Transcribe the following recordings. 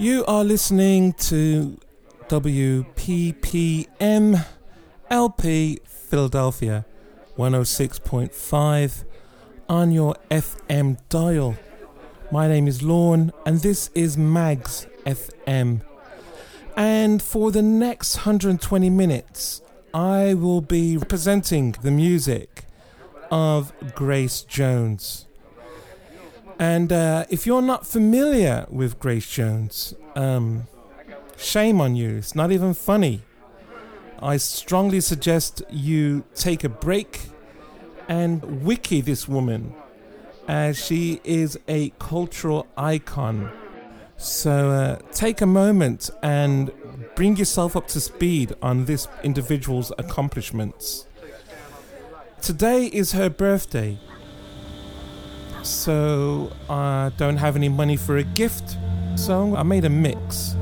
You are listening to WPPM LP Philadelphia 106.5 on your FM dial. My name is Lorne and this is Magz FM. And for the next 120 minutes, I will be presenting the music of Grace Jones. And uh, if you're not familiar with Grace Jones, um, shame on you. It's not even funny. I strongly suggest you take a break and wiki this woman, as she is a cultural icon. So uh, take a moment and bring yourself up to speed on this individual's accomplishments. Today is her birthday, so I don't have any money for a gift, so I made a mix.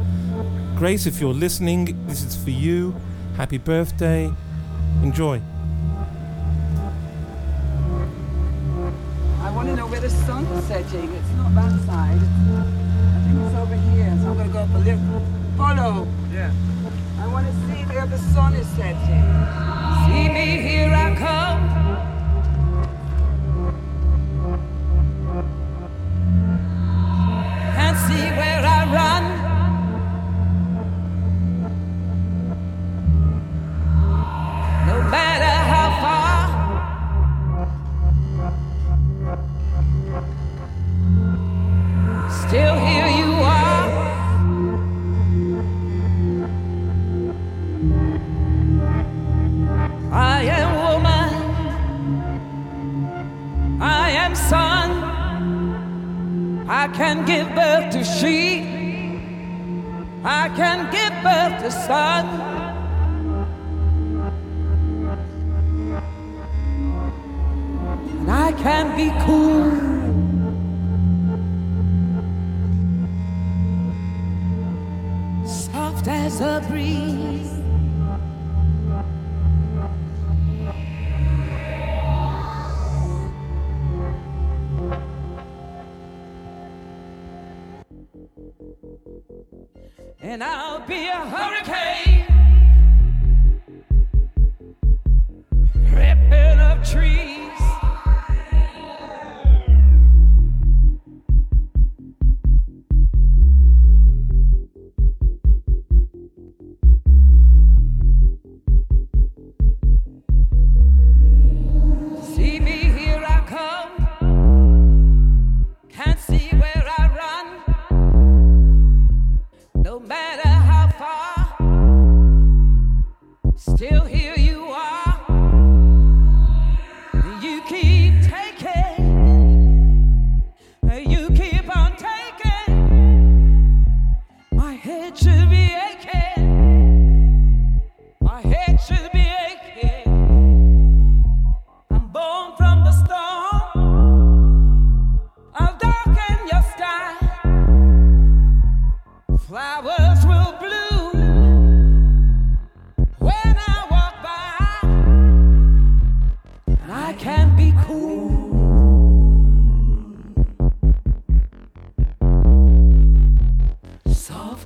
Grace, if you're listening, this is for you. Happy birthday. Enjoy. I want to know where the sun's setting. It's not that side. I think it's over here. So I'm going to go up a little. Follow. Yeah. I want to see where the sun is setting. See me, here I come. See where I run. I can give birth to sheep. I can give birth to son. And I can be cool. Soft as a breeze. And I'll be a hurricane. Ripping up trees.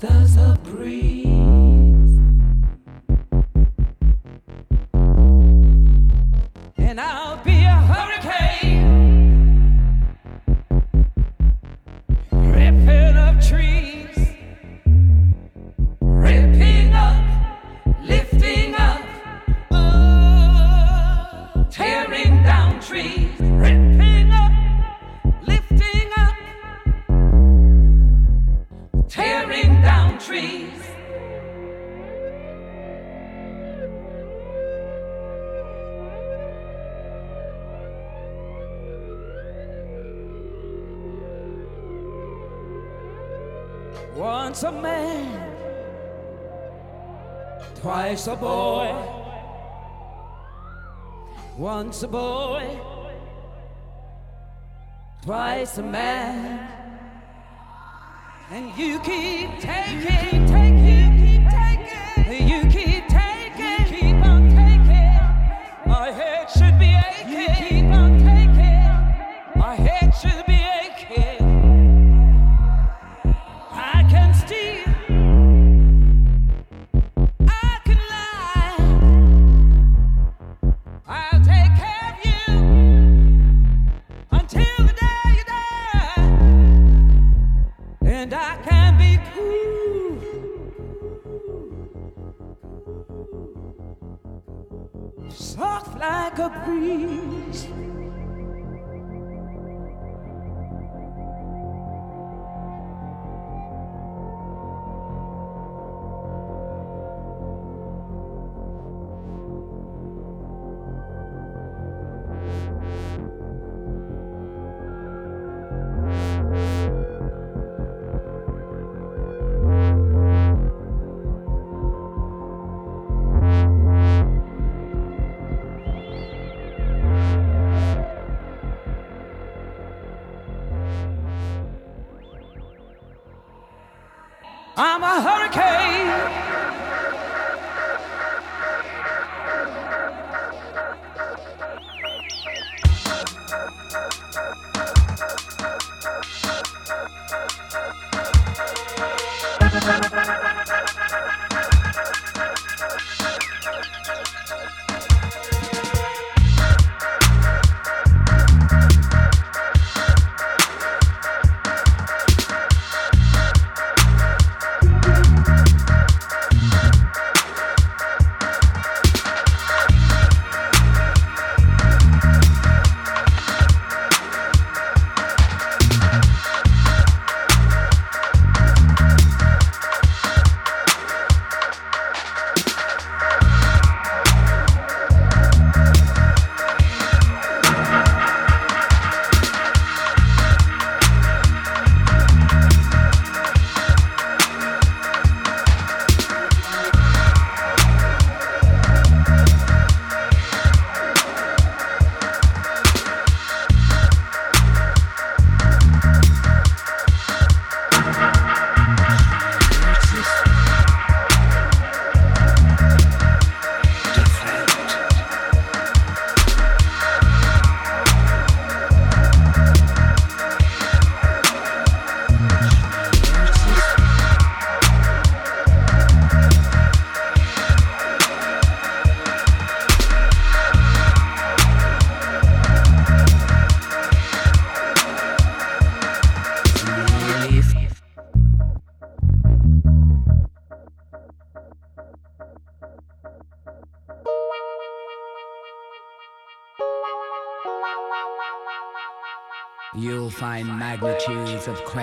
Soft as a twice a boy, once a boy, twice a man, and you keep taking, taking, Soft like a breeze.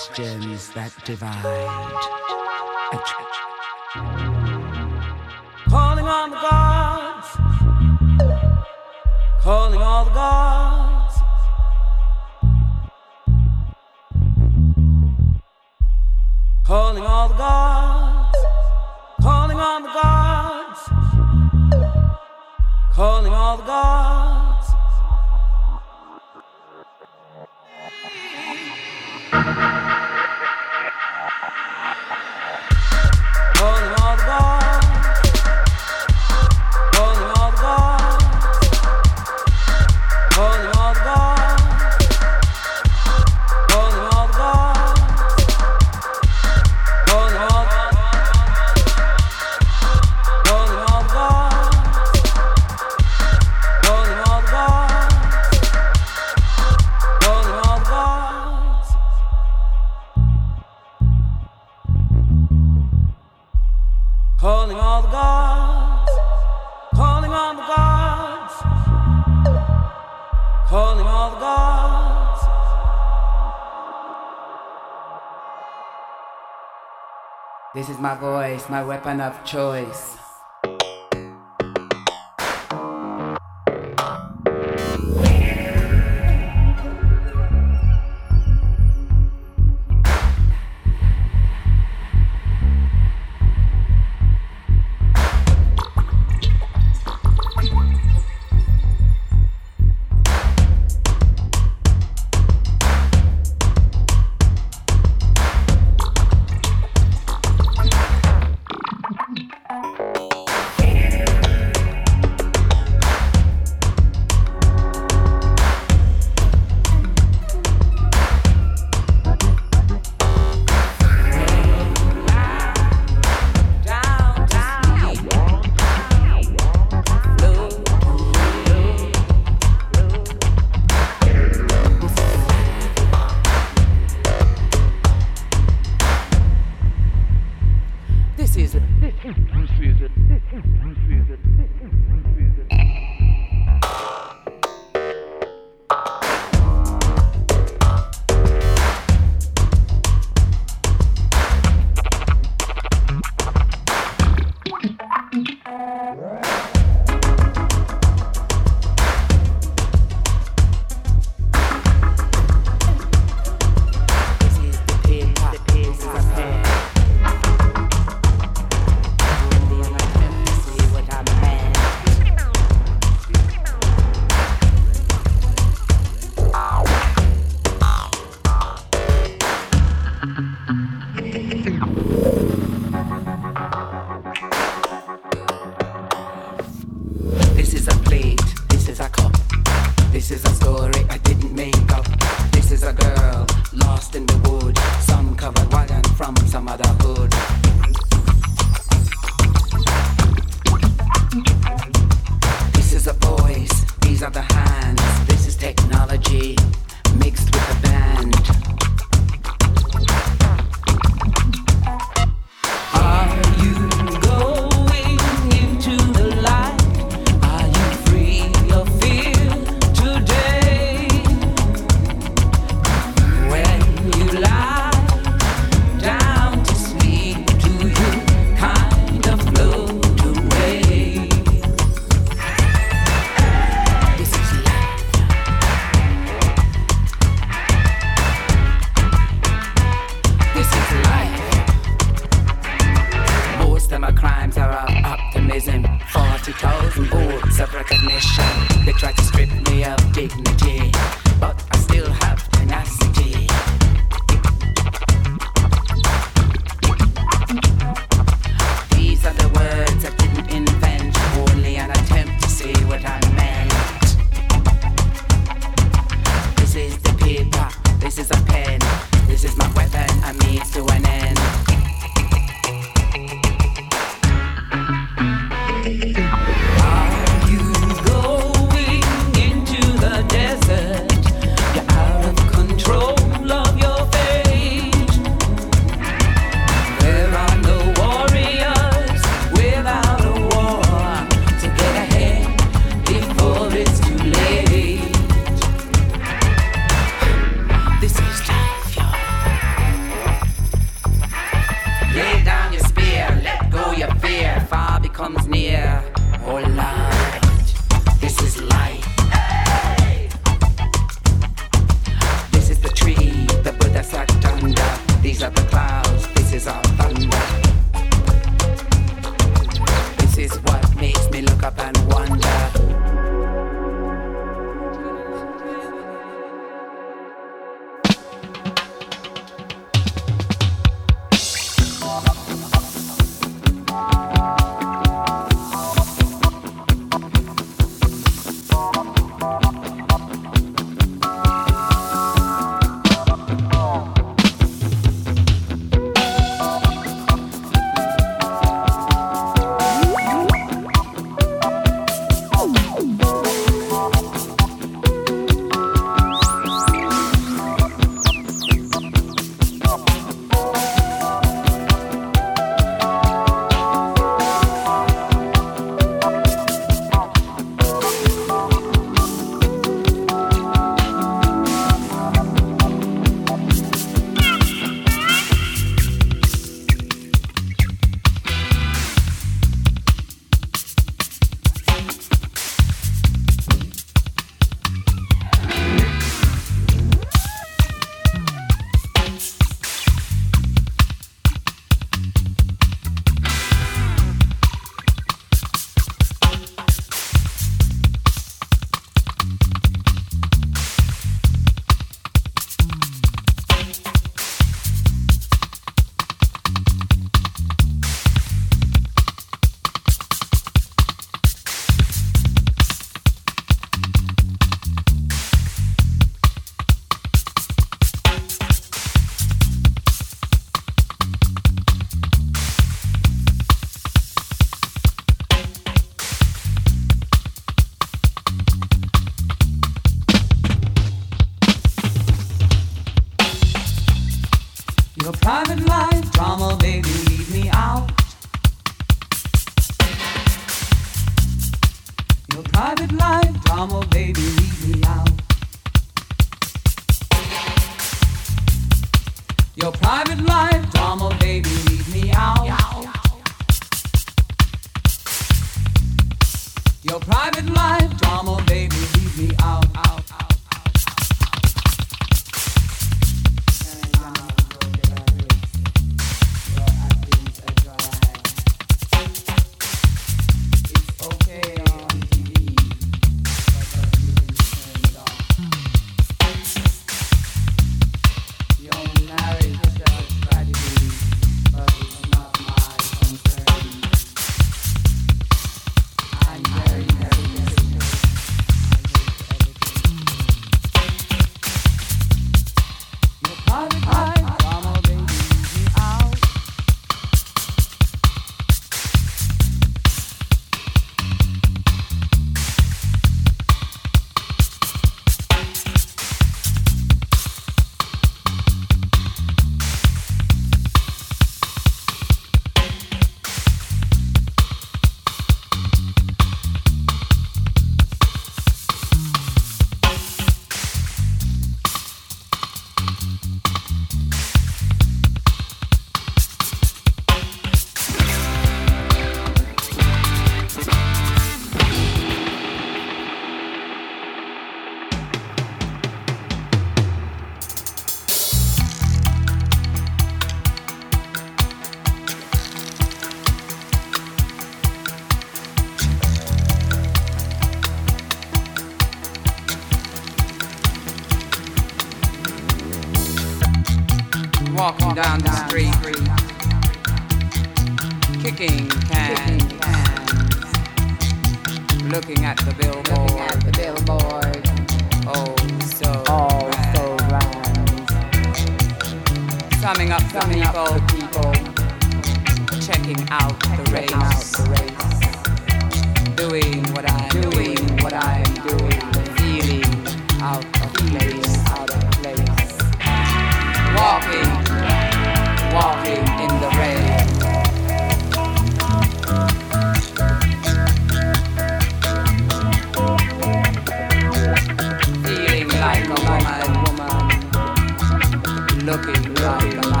Questions that divide. Calling on the gods. Calling all the gods. Calling all the gods. Calling on the gods. Calling all the gods. This is my voice, my weapon of choice.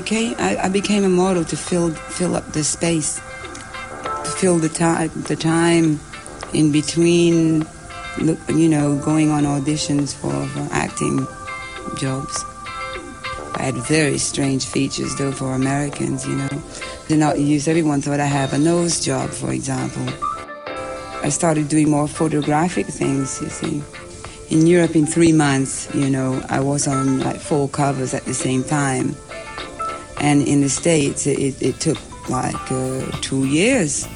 Became I, I became a model to fill fill up the space, to fill the time the time in between, you know, going on auditions for, for acting jobs. I had very strange features though for Americans, you know. They're not used. Everyone thought I have a nose job, for example. I started doing more photographic things, you see. In Europe, in three months, you know, I was on like four covers at the same time. And in the States, it, it took like uh, two years.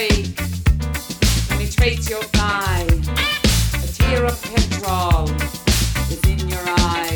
break penetrates your thigh. A tear of petrol is in your eye.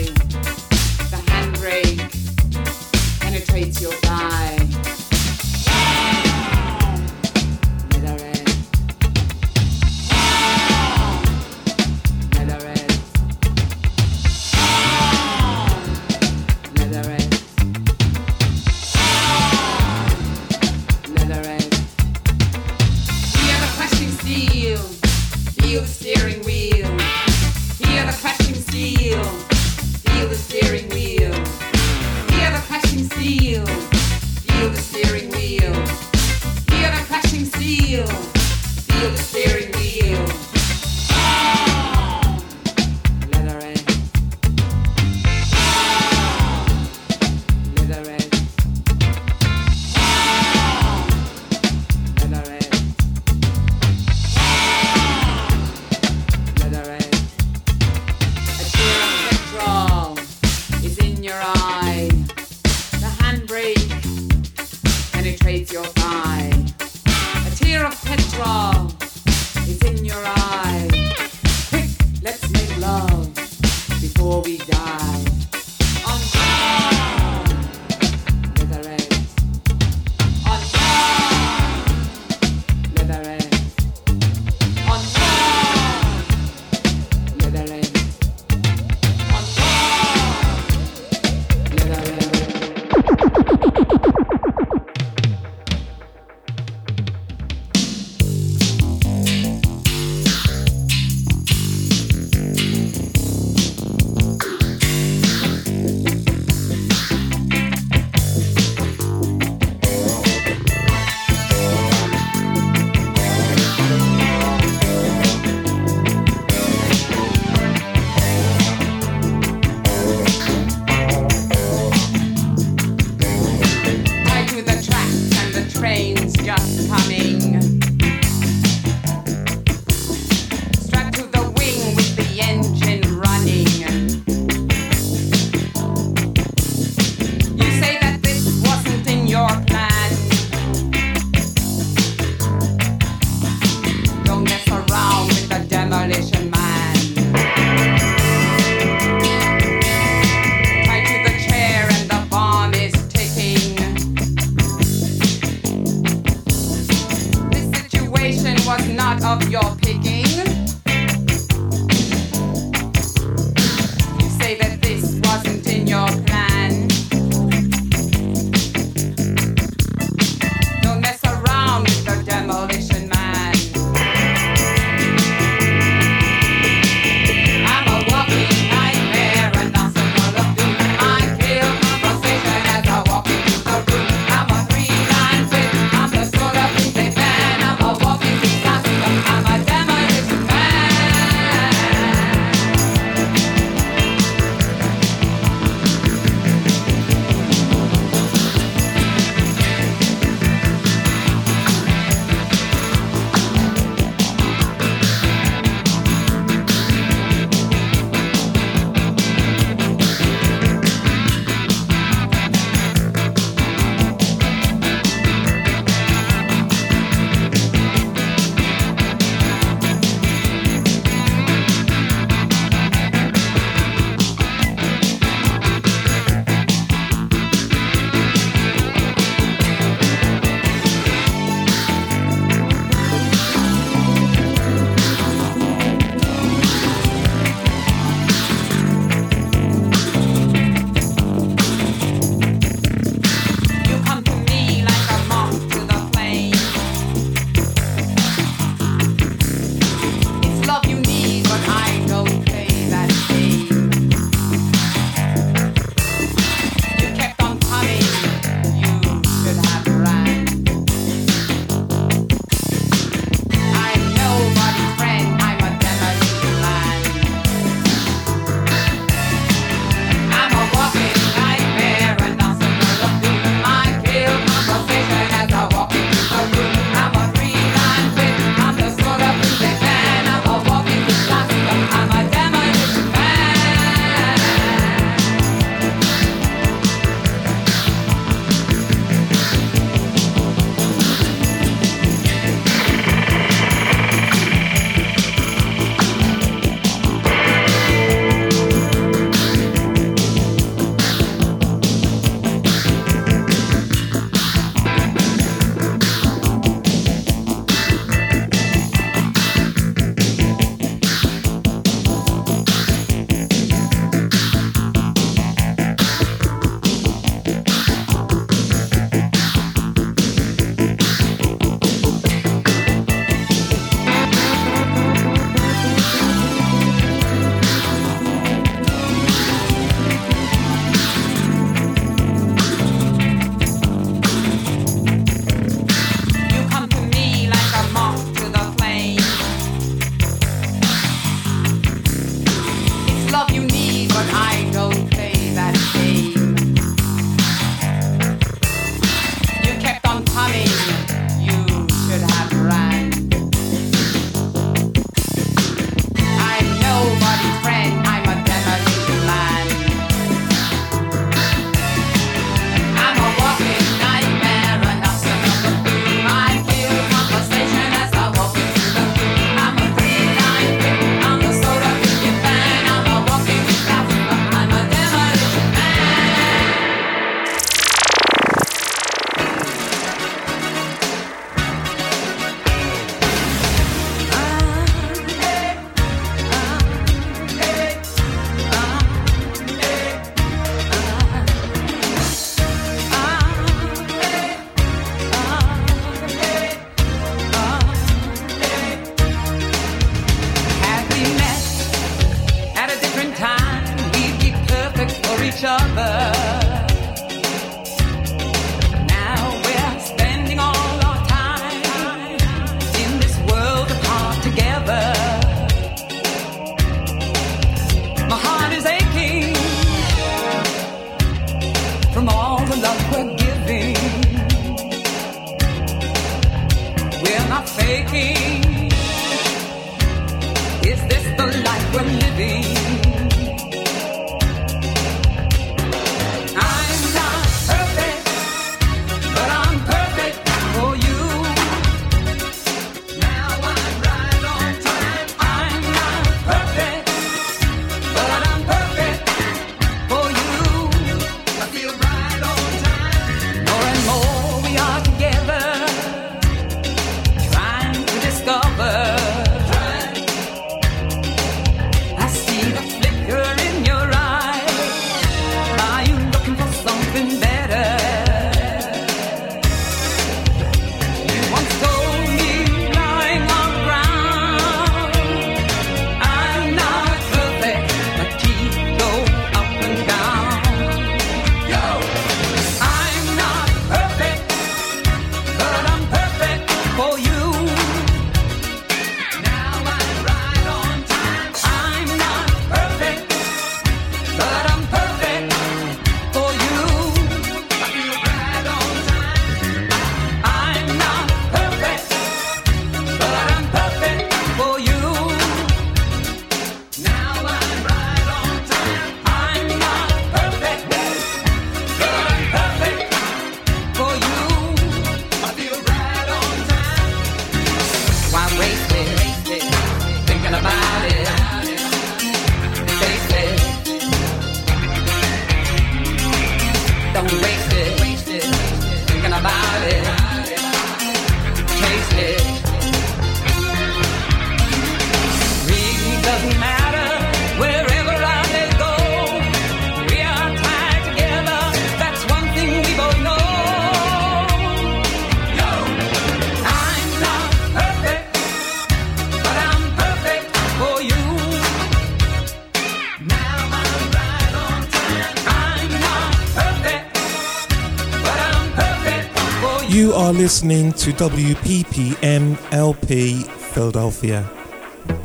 Listening to WPPM LP Philadelphia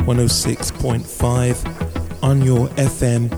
106.5 on your FM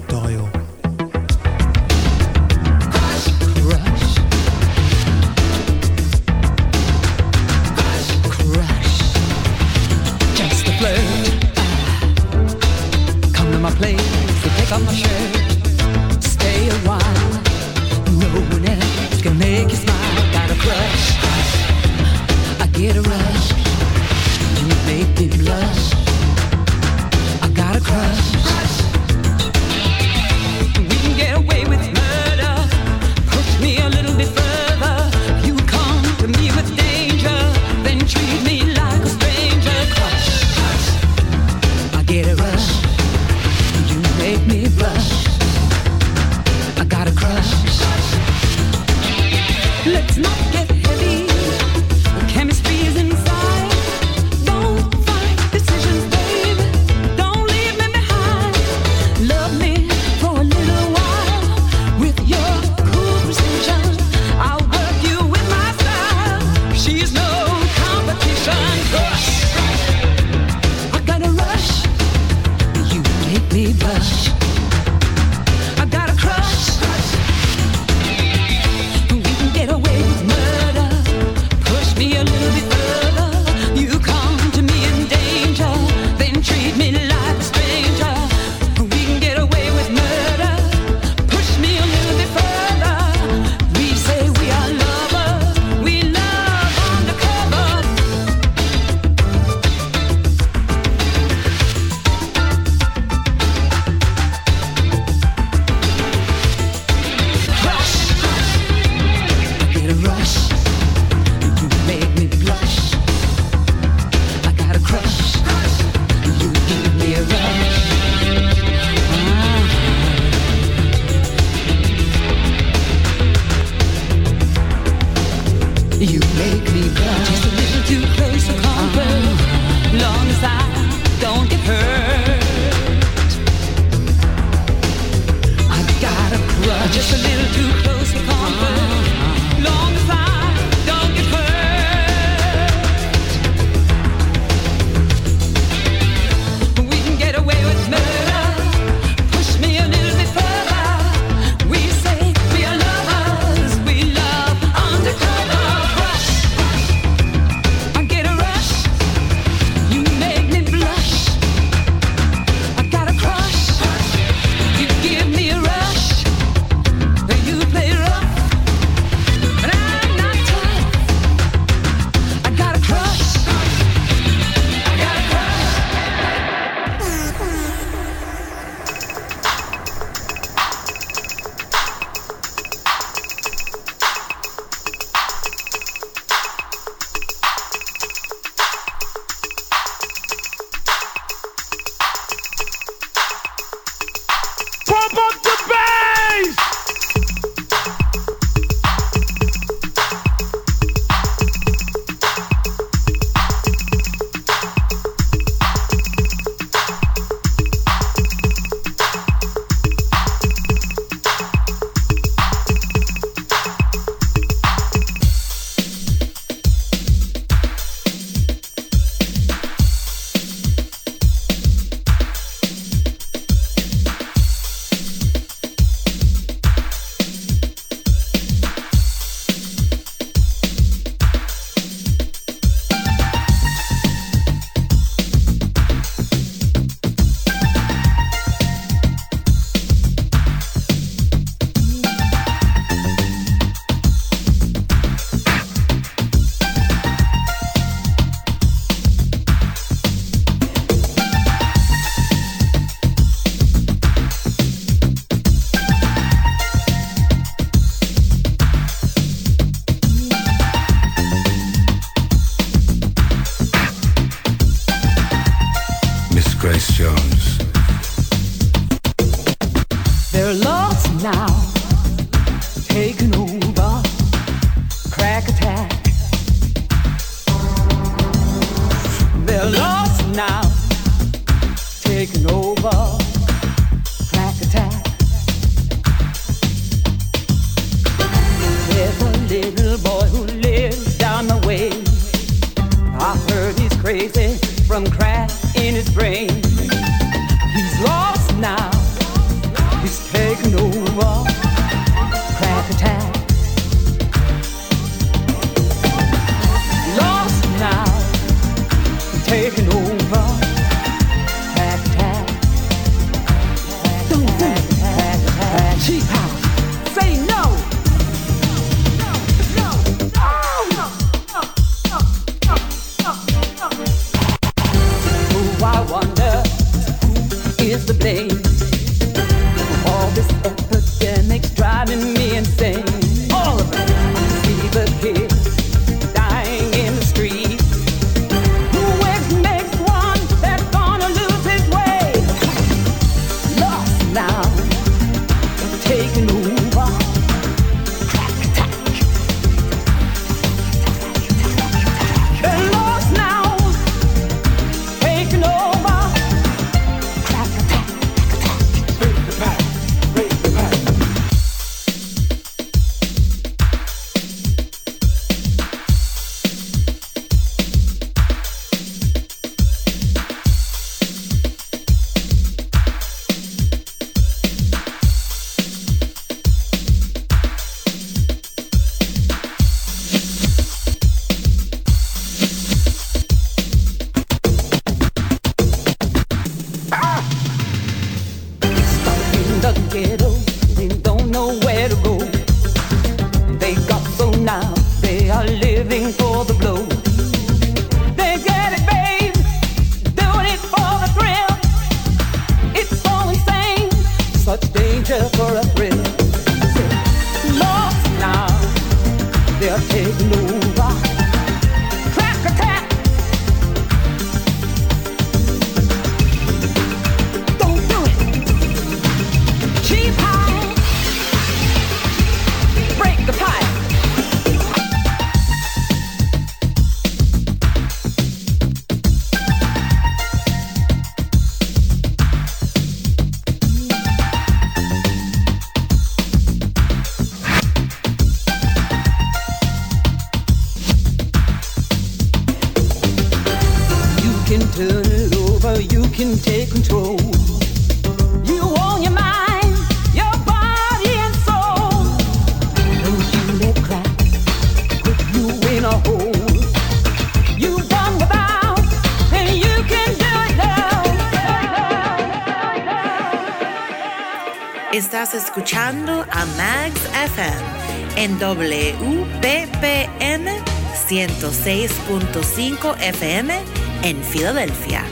106.5 FM en Filadelfia.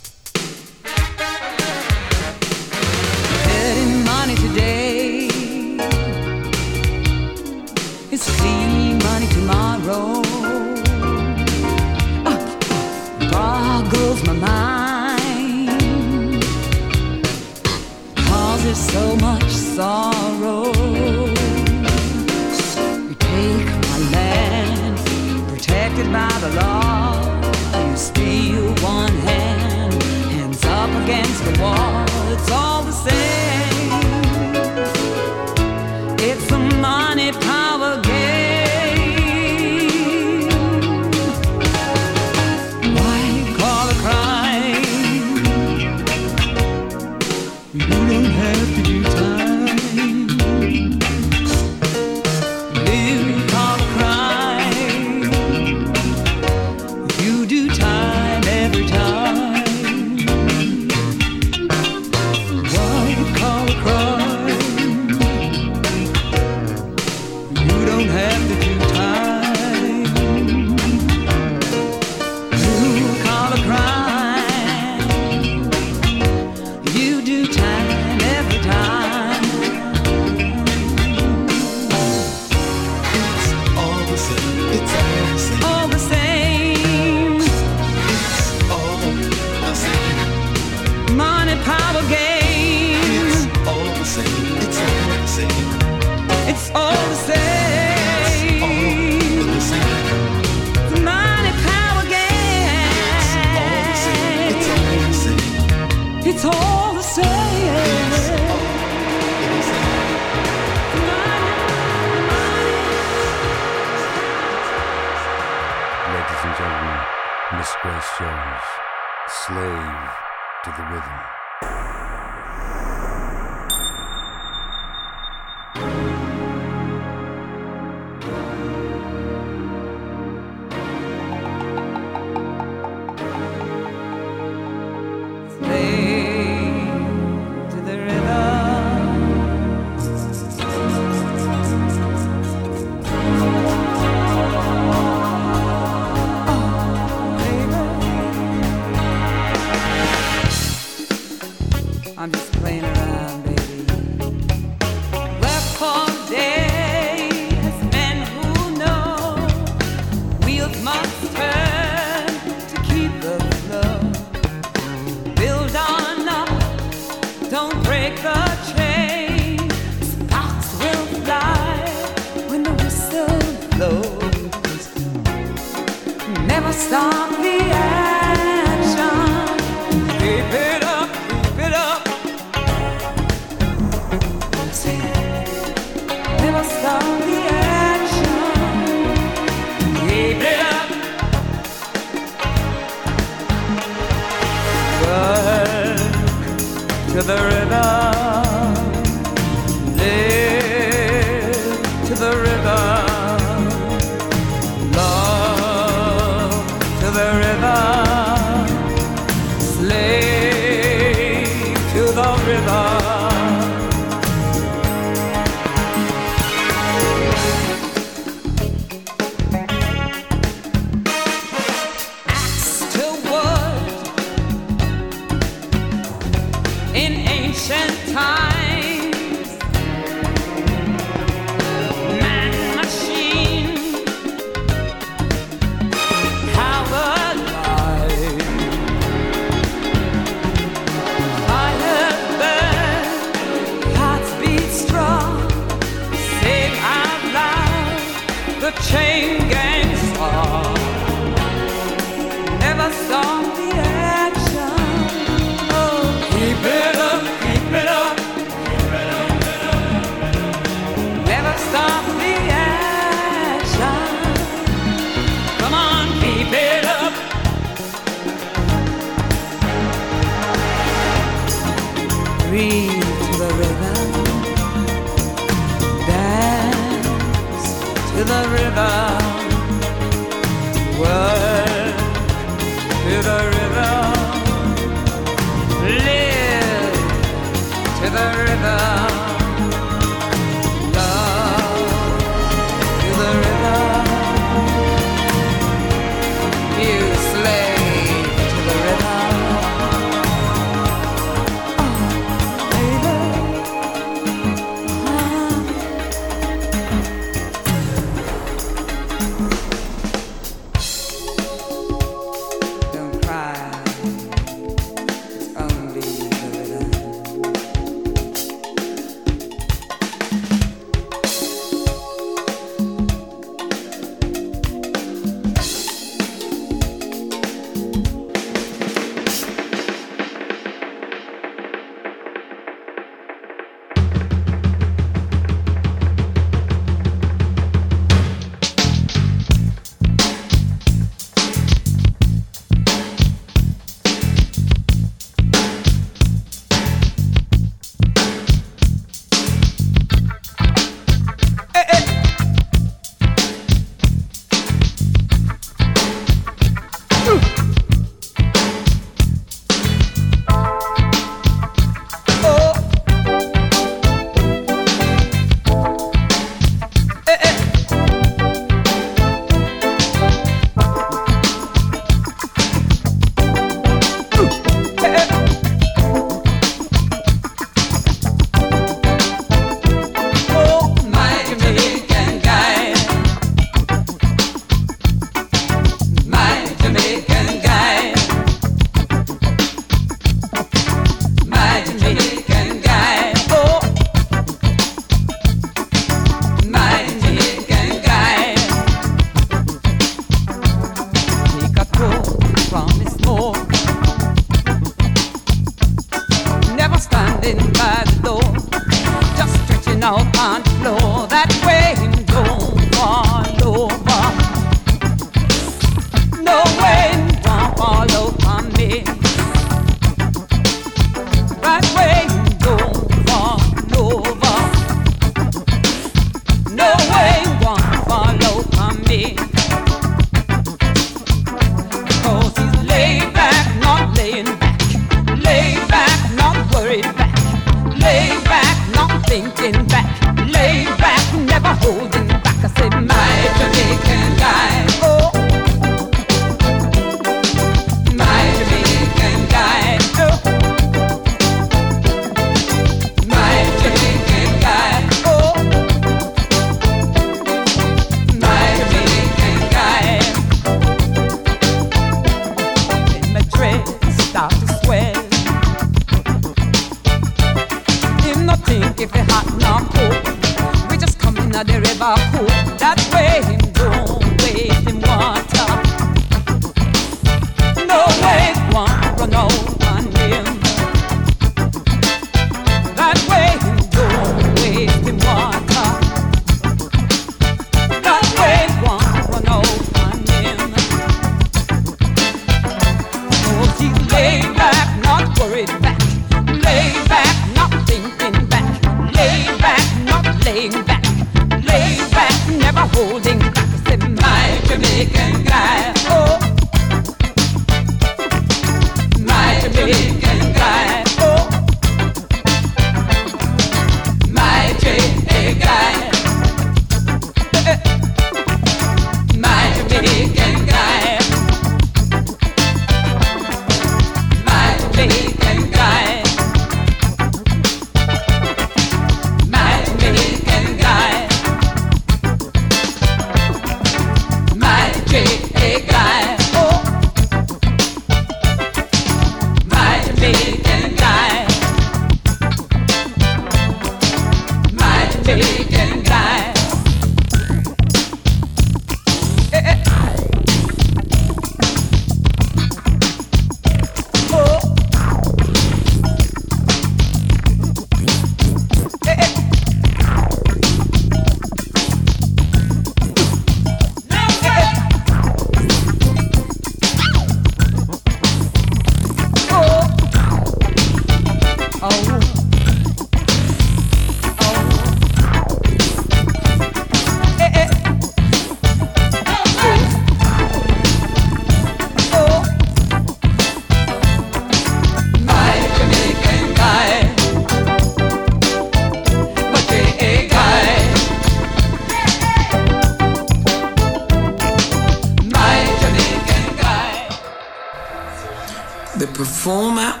The performer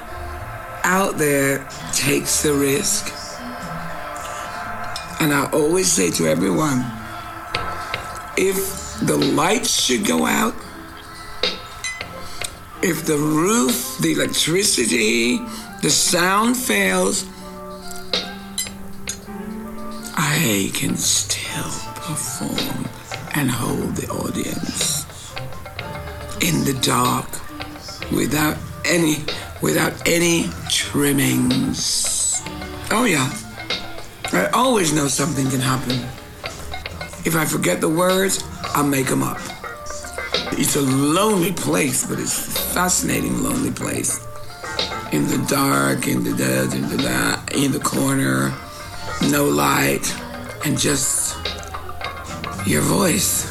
out there takes the risk. And I always say to everyone if the lights should go out, if the roof, the electricity, the sound fails, I can still perform and hold the audience in the dark without any without any trimmings. Oh yeah. I always know something can happen. If I forget the words, I'll make them up. It's a lonely place, but it's a fascinating lonely place. In the dark, in the dead, in the in the corner, no light, and just your voice.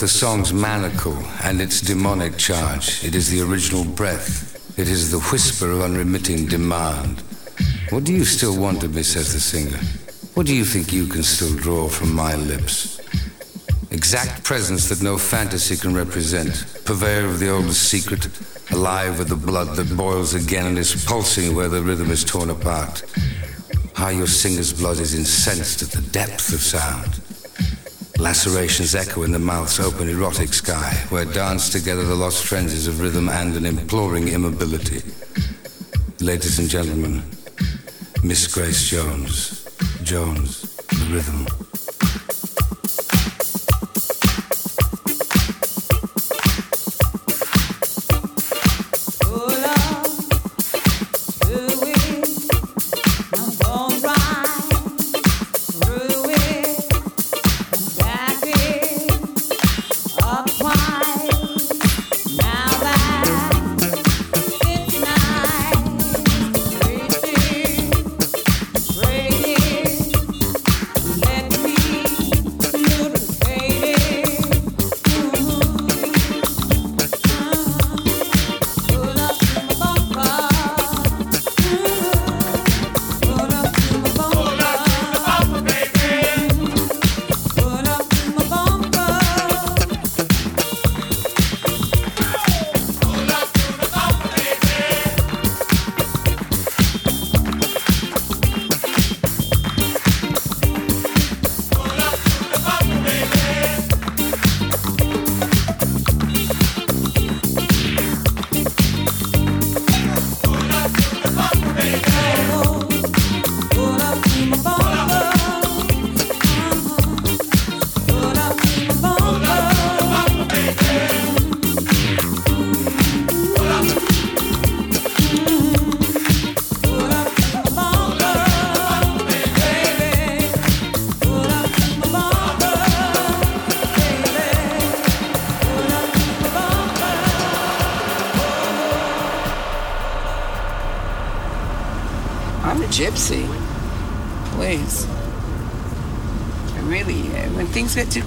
The song's manacle and its demonic charge. It is the original breath. It is the whisper of unremitting demand. What do you still want of me, says the singer? What do you think you can still draw from my lips? Exact presence that no fantasy can represent. Purveyor of the oldest secret, alive with the blood that boils again and is pulsing where the rhythm is torn apart. How your singer's blood is incensed at the depth of sound. Lacerations echo in the mouth's open erotic sky, where dance together the lost frenzies of rhythm and an imploring immobility. Ladies and gentlemen, Miss Grace Jones. Jones, the rhythm.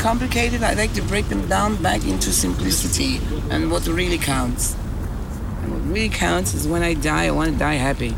Complicated, I like to break them down back into simplicity and what really counts. And what really counts is when I die, I want to die happy.